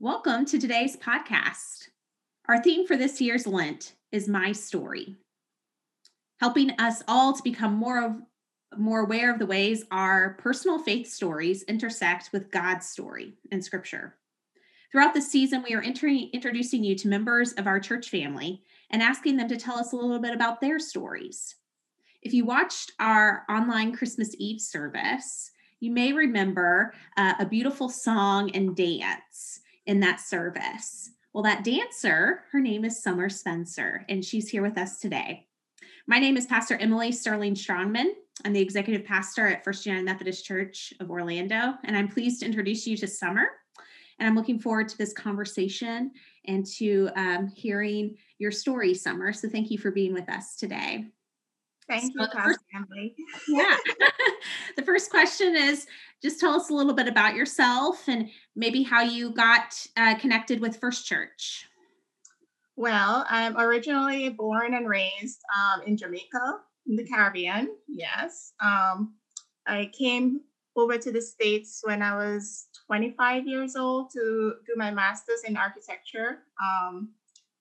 Welcome to today's podcast. Our theme for this year's Lent is My Story, helping us all to become more of, more aware of the ways our personal faith stories intersect with God's story in Scripture. Throughout the season, we are introducing you to members of our church family and asking them to tell us a little bit about their stories. If you watched our online Christmas Eve service, you may remember uh, a beautiful song and dance in that service. Well, that dancer, her name is Summer Spencer, and she's here with us today. My name is Pastor Emily Sterling Strongman. I'm the executive pastor at First United Methodist Church of Orlando, and I'm pleased to introduce you to Summer. And I'm looking forward to this conversation and to um, hearing your story, Summer. So thank you for being with us today. Thank so you, Pastor Emily. yeah. the first question is just tell us a little bit about yourself and maybe how you got uh, connected with First Church. Well, I'm originally born and raised um, in Jamaica, in the Caribbean. Yes. Um, I came over to the States when I was 25 years old to do my master's in architecture. Um,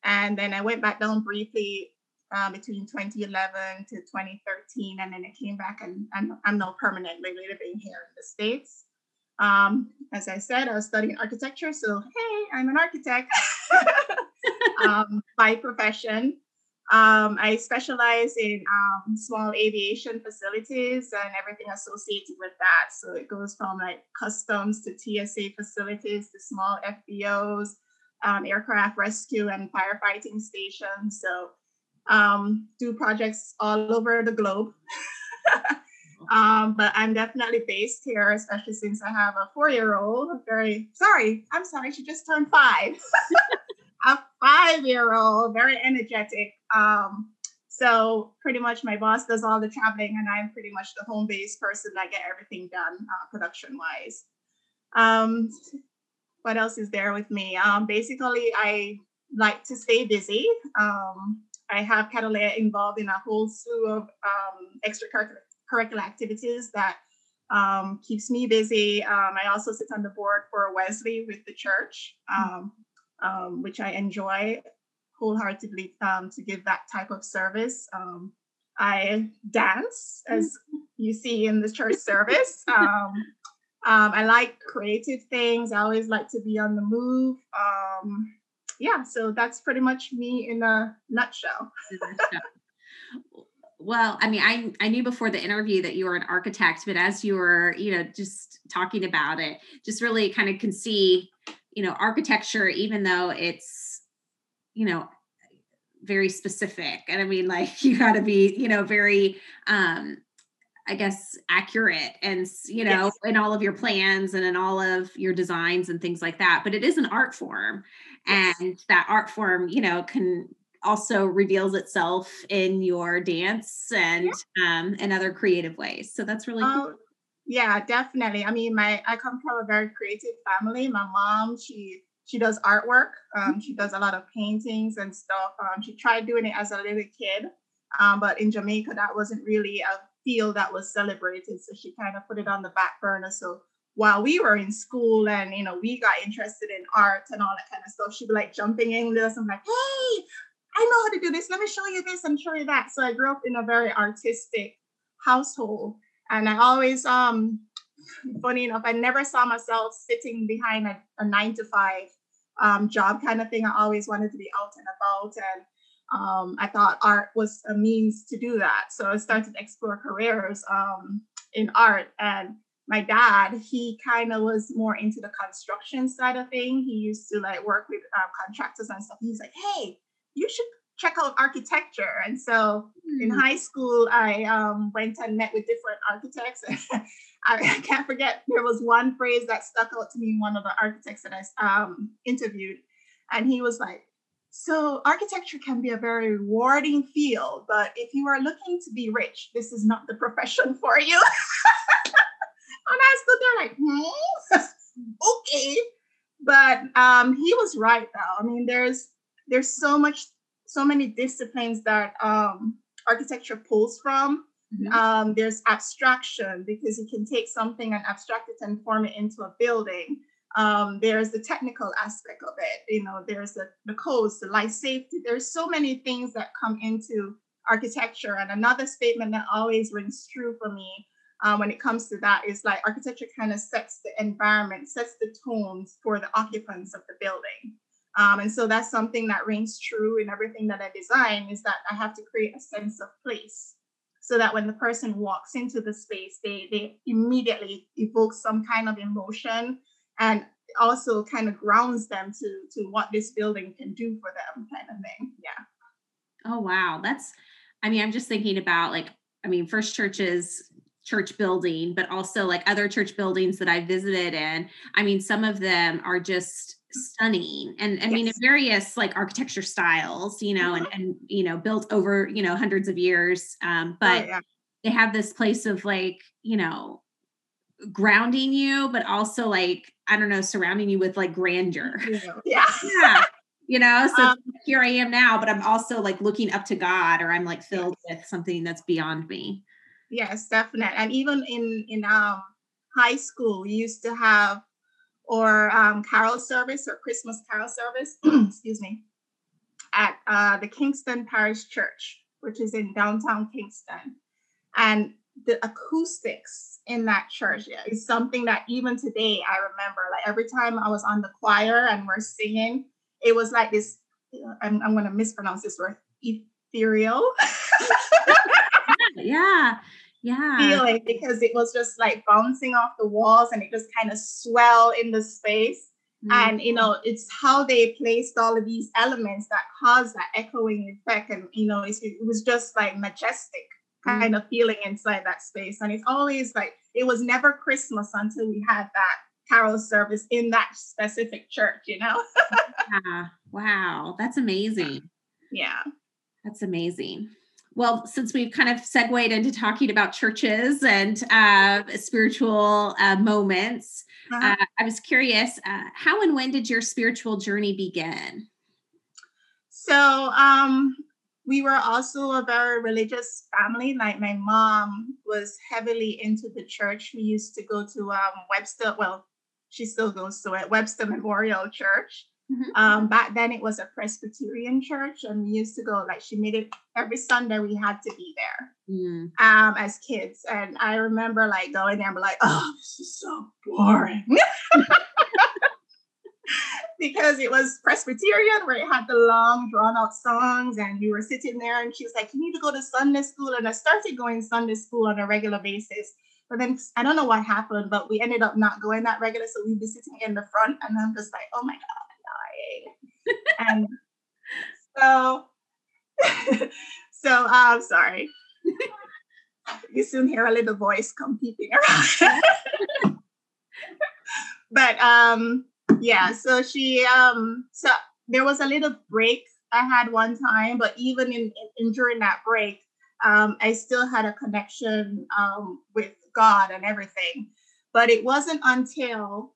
and then I went back down briefly uh, between 2011 to 2013, and then I came back and, and I'm now permanently living here in the States. Um, as I said, I was studying architecture, so hey, I'm an architect um, by profession. Um, I specialize in um, small aviation facilities and everything associated with that. So it goes from like customs to TSA facilities to small FBOs, um, aircraft rescue and firefighting stations. So um, do projects all over the globe. um, but I'm definitely based here, especially since I have a four-year-old. Very sorry, I'm sorry, she just turned five. a five-year-old, very energetic. Um, so pretty much my boss does all the traveling, and I'm pretty much the home-based person that get everything done uh, production-wise. Um, what else is there with me? Um, basically, I like to stay busy. Um, I have Catalea involved in a whole slew of um, extracurricular activities that um, keeps me busy. Um, I also sit on the board for Wesley with the church, um, um, which I enjoy wholeheartedly um, to give that type of service. I dance, as you see in the church service. I like creative things. I always like to be on the move. Yeah, so that's pretty much me in a nutshell. well, I mean, I I knew before the interview that you were an architect, but as you were, you know, just talking about it, just really kind of can see, you know, architecture, even though it's, you know, very specific. And I mean, like you got to be, you know, very um I guess accurate and you know yes. in all of your plans and in all of your designs and things like that but it is an art form yes. and that art form you know can also reveals itself in your dance and yeah. um and other creative ways so that's really cool. Um, yeah definitely i mean my i come from a very creative family my mom she she does artwork um, mm-hmm. she does a lot of paintings and stuff um, she tried doing it as a little kid um, but in jamaica that wasn't really a field that was celebrated. So she kind of put it on the back burner. So while we were in school and you know we got interested in art and all that kind of stuff, she'd be like jumping in with us. I'm like, hey, I know how to do this. Let me show you this and show you that. So I grew up in a very artistic household, and I always um funny enough, I never saw myself sitting behind a, a nine to five um, job kind of thing. I always wanted to be out and about and um, I thought art was a means to do that. So I started to explore careers um, in art. And my dad, he kind of was more into the construction side of thing. He used to like work with um, contractors and stuff. He's like, hey, you should check out architecture. And so Hmm. in high school, I um, went and met with different architects. I, I can't forget there was one phrase that stuck out to me. One of the architects that I um, interviewed, and he was like, "So architecture can be a very rewarding field, but if you are looking to be rich, this is not the profession for you." and I stood there like, hmm, okay. But um, he was right though. I mean, there's there's so much, so many disciplines that um, architecture pulls from. Mhm. Um, there's abstraction because you can take something and abstract it and form it into a building. Um, there's the technical aspect of it. You know, there's the, the codes, the life safety. There's so many things that come into architecture. And another statement that always rings true for me um, when it comes to that is like architecture kind of sets the environment, sets the tones for the occupants of the building. Um, and so that's something that rings true in everything that I design is that I have to create a sense of place so that when the person walks into the space, they, they immediately evoke some kind of emotion and also kind of grounds them to, to what this building can do for them kind of thing. Yeah. Oh wow, that's I mean, I'm just thinking about like I mean, First Church's church building, but also like other church buildings that I visited in. I mean, some of them are just stunning and I mean in various like architecture styles, you know, and Mhm. and you know, built over, you know, hundreds of years. Um, Oh, but yeah. they have this place of like, you know, grounding you, but also like, I don't know, surrounding you with like grandeur. Yeah. yeah you know so Um, here i am now but i'm also like looking up to god or i'm like filled with something that's beyond me Yes, definitely. And even in in um, high school, we used to have or um, carol service or Christmas carol service. excuse me, at uh, the Kingston Parish Church, which is in downtown Kingston, and the acoustics in that church is something that even today I remember. Like every time I was on the choir and we're singing, it was like this. I'm, I'm going to mispronounce this word. Ethereal. yeah yeah feeling because it was just like bouncing off the walls and it just kind of swell in the space. Mm. And you know, it's how they placed all of these elements that caused that echoing effect. And you know, it's, it was just like majestic kind of feeling inside that space. And it's always like it was never Christmas until we had that carol service in that specific church, you know? yeah. wow that's amazing yeah. that's amazing well since we've kind of segued into talking about churches and uh, spiritual uh, moments Uh-huh. uh, i was curious uh, how and when did your spiritual journey begin So um we were also a very religious family. Like my mom was heavily into the church. We used to go to um Webster, well, she still goes to it, Webster Memorial Church. Mhm. Um, back then it was a Presbyterian church, and we used to go like she made it every Sunday. We had to be there Mm. um as kids, and I remember like going there and be like, "Oh, this is so boring," because it was Presbyterian where it had the long drawn out songs, and we were sitting there, and she was like, "You need to go to Sunday school," and I started going Sunday school on a regular basis. But then I don't know what happened, but we ended up not going that regular, so we'd be sitting in the front, and I'm just like, "Oh my god, I'm dying," and so. so I'm sorry. you soon hear a little voice come peeping around. but um yeah, so she um so there was a little break I had one time, but even in, in during that break, um, I still had a connection um with God and everything. But it wasn't until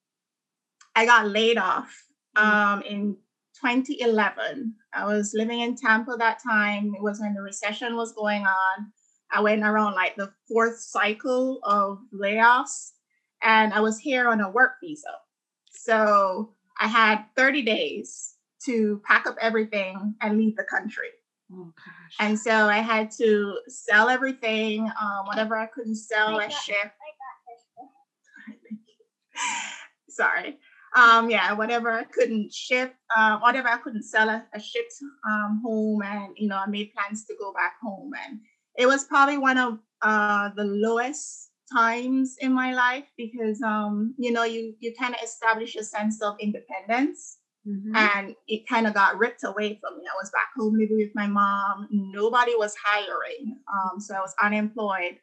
I got laid off um in 2011. I was living in Tampa that time. It was when the recession was going on. I went around like the fourth cycle of layoffs, and I was here on a work visa. So I had 30 days to pack up everything and leave the country. oh gosh And so I had to sell everything, um, whatever I couldn't sell, I I shipped. Sorry. Um, yeah, whatever I couldn't ship, uh, whatever I couldn't sell, I, I shipped um, home, and you know, I made plans to go back home. And it was probably one of uh, the lowest times in my life because um, you know, you you kind of establish a sense of independence Mm-hmm. And it kind of got ripped away from me. I was back home living with my mom. Nobody was hiring. Um, so I was unemployed.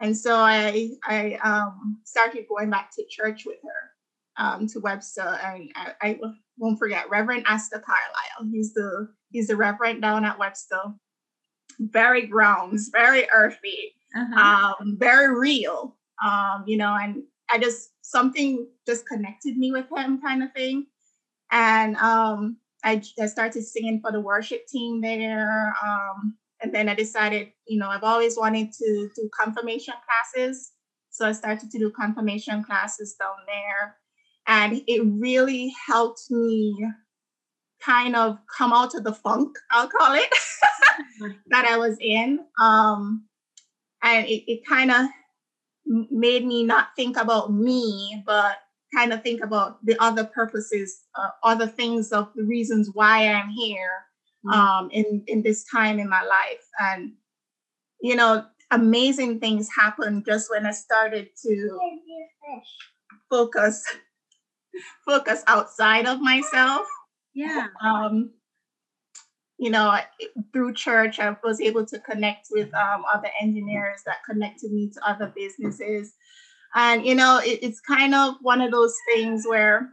And so I, I um, started going back to church with her um, to Webster. And I, I, won't forget Reverend Astor Carlisle. He's the, he's the reverend down at Webster. Very grounds, very earthy, uh-huh. um, very real. Um, you know, and I just, something just connected me with him kind of thing and um, I, I started singing for the worship team there. Um, and then I decided, you know, I've always wanted to do confirmation classes. So I started to do confirmation classes down there. And it really helped me kind of come out of the funk, I'll call it, that I was in. Um, and it, it kind of made me not think about me, but kind of think about the other purposes, uh, other things of the reasons why I'm here mm-hmm. um, in in this time in my life, and you know, amazing things happen just when I started to focus focus outside of myself. Yeah. Um, you know, through church, I was able to connect with um, other engineers that connected me to other businesses and you know it, it's kind of one of those things where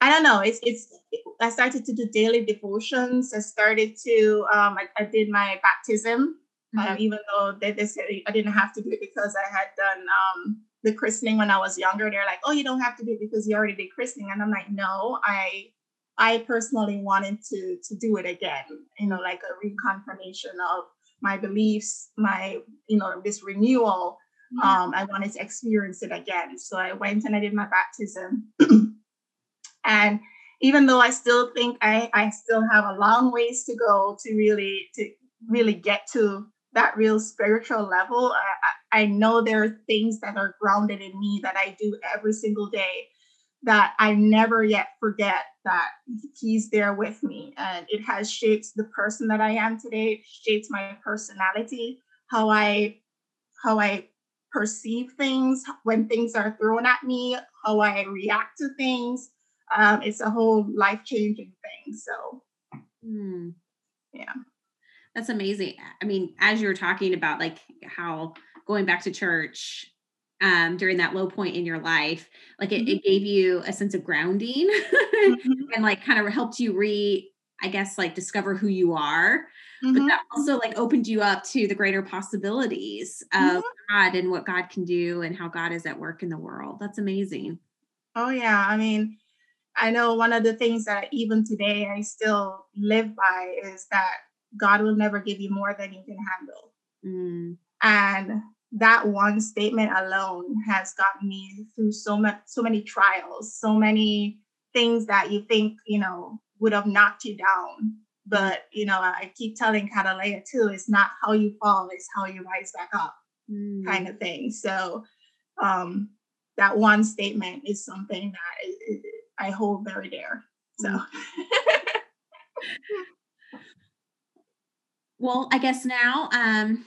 i don't know it's it's i started to do daily devotions i started to um i, I did my baptism uh, mm-hmm. even though they, they said i didn't have to do it because i had done um the christening when i was younger they're like oh you don't have to do it because you already did christening and i'm like no i i personally wanted to to do it again you know like a reconfirmation of my beliefs, my, you know, this renewal. Yeah. Um, I wanted to experience it again. So I went and I did my baptism. and even though I still think I, I still have a long ways to go to really to really get to that real spiritual level, I, I know there are things that are grounded in me that I do every single day that I never yet forget that he's there with me and it has shaped the person that I am today, shaped my personality, how I how I perceive things when things are thrown at me, how I react to things. Um, it's a whole life changing thing. So, mm. yeah. That's amazing. I mean, as you were talking about like how going back to church um, during that low point in your life like it, mm-hmm. it gave you a sense of grounding mm-hmm. and like kind of helped you re i guess like discover who you are mm-hmm. but that also like opened you up to the greater possibilities of mm-hmm. god and what god can do and how god is at work in the world that's amazing oh yeah i mean i know one of the things that even today i still live by is that god will never give you more than you can handle mm. and that one statement alone has gotten me through so much so many trials so many things that you think you know would have knocked you down but you know i keep telling catalea too it's not how you fall it's how you rise back up mm. kind of thing so um that one statement is something that i hold very dear so mm. well i guess now um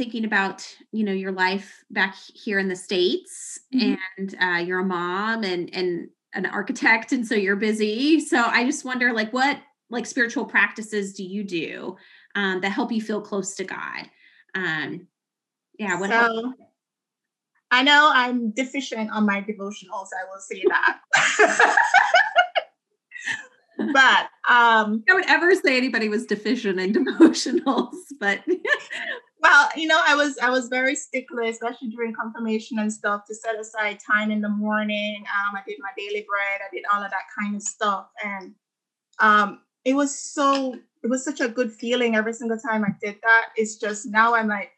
thinking about you know your life back here in the states mm-hmm. and uh, you're a mom and and an architect and so you're busy. So i just wonder like what like spiritual practices do you do um, that help you feel close to god? Um yeah what so, i know i'm deficient on my devotionals i will say that but um I would ever say anybody was deficient in devotionals, but well, you know, I was I was very stickler, especially during confirmation and stuff, to set aside time in the morning. Um, I did my daily bread, I did all of that kind of stuff, and um, it was so it was such a good feeling every single time I did that. It's just now I'm like,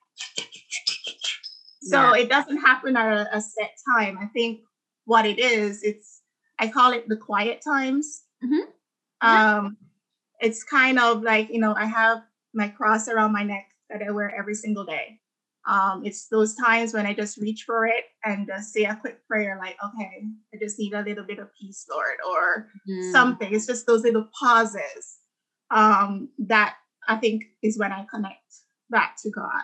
so yeah. it doesn't happen at a, a set time. I think what it is, it's I call it the quiet times. Mm-hmm. Um, it's kind of like you know I have my cross around my neck that I wear every single day. Um, it's those times when I just reach for it and just say a quick prayer, like, okay, I just need a little bit of peace, Lord, or mm. something. It's just those little pauses um, that I think is when I connect back to God.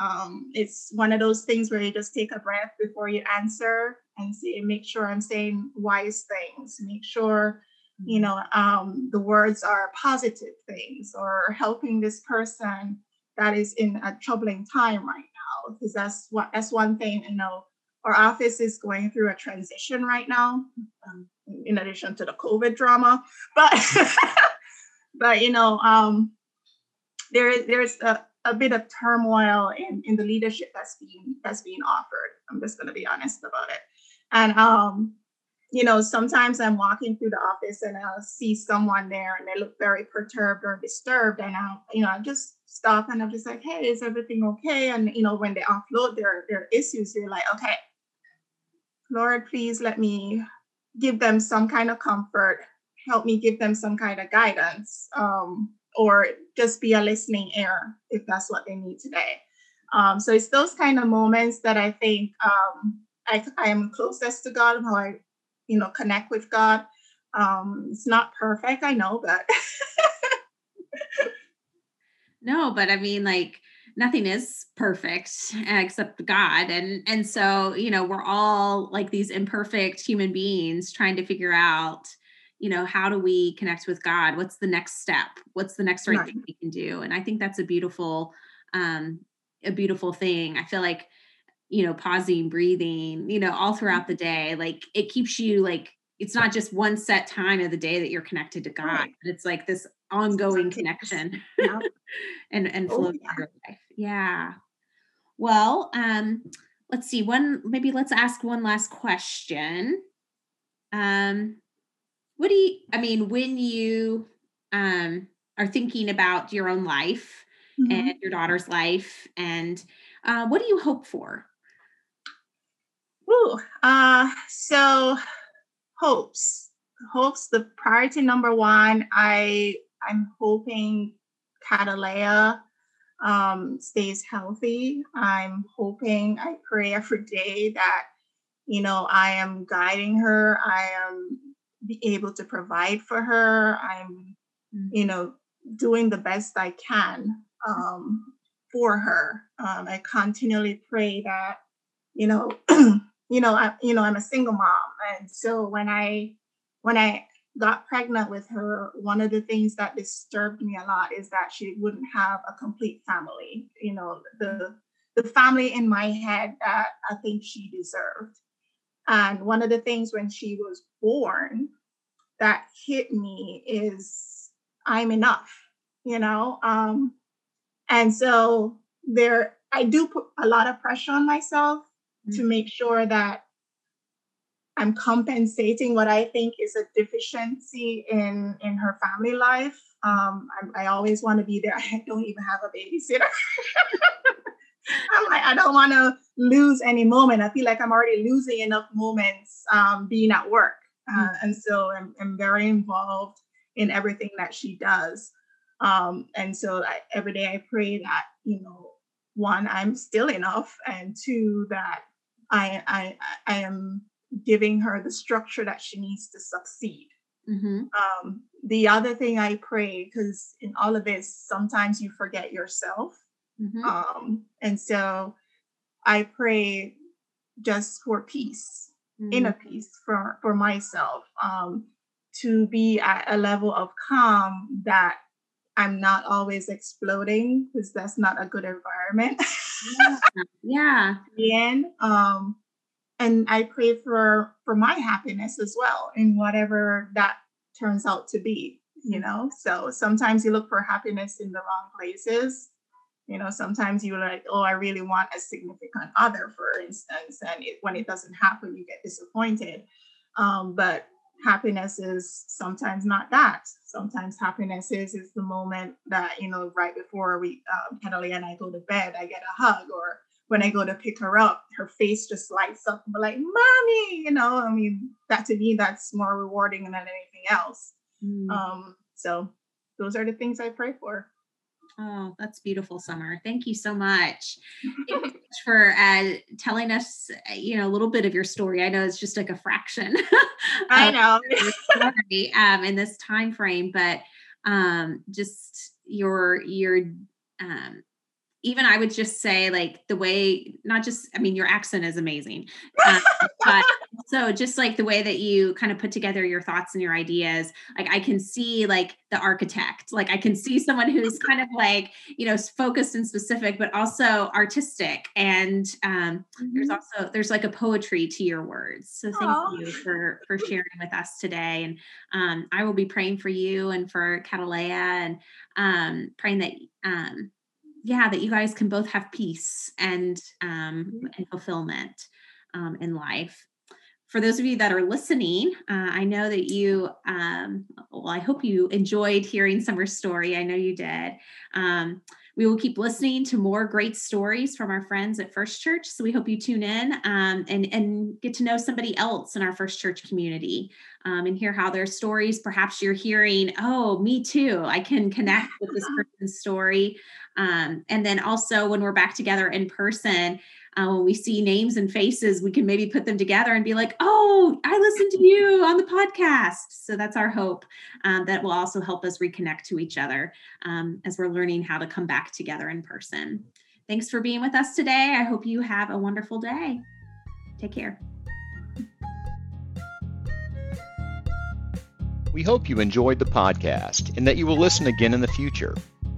Um, it's one of those things where you just take a breath before you answer and say, make sure I'm saying wise things, make sure you know um, the words are positive things or helping this person that is in a troubling time right now because that's what that's one thing you know our office is going through a transition right now um, in addition to the covid drama but but you know um, there there's a, a bit of turmoil in in the leadership that's being that's being offered i'm just going to be honest about it. And um you know, sometimes I'm walking through the office and I'll see someone there and they look very perturbed or disturbed. And I'll, you know, I just stop and I'm just like, hey, is everything okay? And, you know, when they offload their, their issues, you're like, okay, Lord, please let me give them some kind of comfort, help me give them some kind of guidance, um, or just be a listening ear if that's what they need today. Um, so it's those kind of moments that I think um, I, I am closest to God, how I you know, connect with God. Um, it's not perfect, I know, but no, but I mean, like nothing is perfect except God, and and so you know, we're all like these imperfect human beings trying to figure out you know how do we connect with god? What's the next step? What's the next right, right. thing we can do? And i think that's a beautiful um a beautiful thing. I feel like you know, pausing, breathing, you know, all throughout the day. Like it keeps you like it's not just one set time of the day that you're connected to God. Right. It's like this ongoing connection yeah. and and flow oh, yeah. through life. Yeah. Well, um, let's see. One maybe let's ask one last question. Um, what do you I mean when you um are thinking about your own life mm-hmm. and your daughter's life and uh, what do you hope for Ooh, uh, so hopes. Hopes, the priority number one, I I'm hoping Catalea um, stays healthy. I'm hoping, I pray every day that, you know, I am guiding her. I am able to provide for her. I'm, mm-hmm. you know, doing the best I can um, for her. Um, I continually pray that, you know, you know, I, you know, I'm a single mom, and so when I when I got pregnant with her, one of the things that disturbed me a lot is that she wouldn't have a complete family. You know, the the family in my head that I think she deserved. And one of the things when she was born that hit me is I'm enough, you know. Um, and so there, I do put a lot of pressure on myself mm-hmm. to make sure that I'm compensating what I think is a deficiency in in her family life. Um, I, I always want to be there. I don't even have a babysitter. I'm like, I don't want to lose any moment. I feel like I'm already losing enough moments um, being at work. Uh, mm-hmm. And so I'm, I'm, very involved in everything that she does. Um, and so I, every day I pray that, you know, one, I'm still enough, and two, that I, I, I am giving her the structure that she needs to succeed. Mm-hmm. Um, the other thing I pray, because in all of this, sometimes you forget yourself. Mm-hmm. Um, and so I pray just for peace, mm-hmm. inner peace for, for myself, um, to be at a level of calm that I'm not always exploding because that's not a good environment. yeah. yeah. And um, and I pray for for my happiness as well in whatever that turns out to be. You know, so sometimes you look for happiness in the wrong places. You know, sometimes you're like, oh, I really want a significant other, for instance, and it, when it doesn't happen, you get disappointed. Um, but happiness is sometimes not that. Sometimes happiness is is the moment that you know right before we um, Kelly and I go to bed, I get a hug, or when I go to pick her up, her face just lights up and be like, "Mommy," you know. I mean, that to me, that's more rewarding than anything else. Mm. Um, so those are the things I pray for. Oh, that's beautiful, Summer. Thank you so much. Thank you for uh, telling us, uh, you know, a little bit of your story. I know it's just like a fraction. I know. story, um, in this time frame, but um, just your your um, even I would just say like the way, not just, I mean, your accent is amazing, um, but so just like the way that you kind of put together your thoughts and your ideas, like I can see like the architect, like I can see someone who's kind of like, you know, focused and specific, but also artistic. And um, mm-hmm. there's also, there's like a poetry to your words. So thank Aww. you for, for sharing with us today. And um, I will be praying for you and for Catalea and um, praying that, um, yeah that you guys can both have peace and um mm-hmm. and fulfillment um in life for those of you that are listening uh, i know that you um well i hope you enjoyed hearing summer's story i know you did um we will keep listening to more great stories from our friends at First Church. So we hope you tune in um, and, and get to know somebody else in our First Church community um, and hear how their stories, perhaps you're hearing, oh, me too. I can connect with this person's story. Um, and then also when we're back together in person, uh, when we see names and faces, we can maybe put them together and be like, oh, I listened to you on the podcast. So that's our hope. Um, that will also help us reconnect to each other um, as we're learning how to come back together in person. Thanks for being with us today. I hope you have a wonderful day. Take care. We hope you enjoyed the podcast and that you will listen again in the future.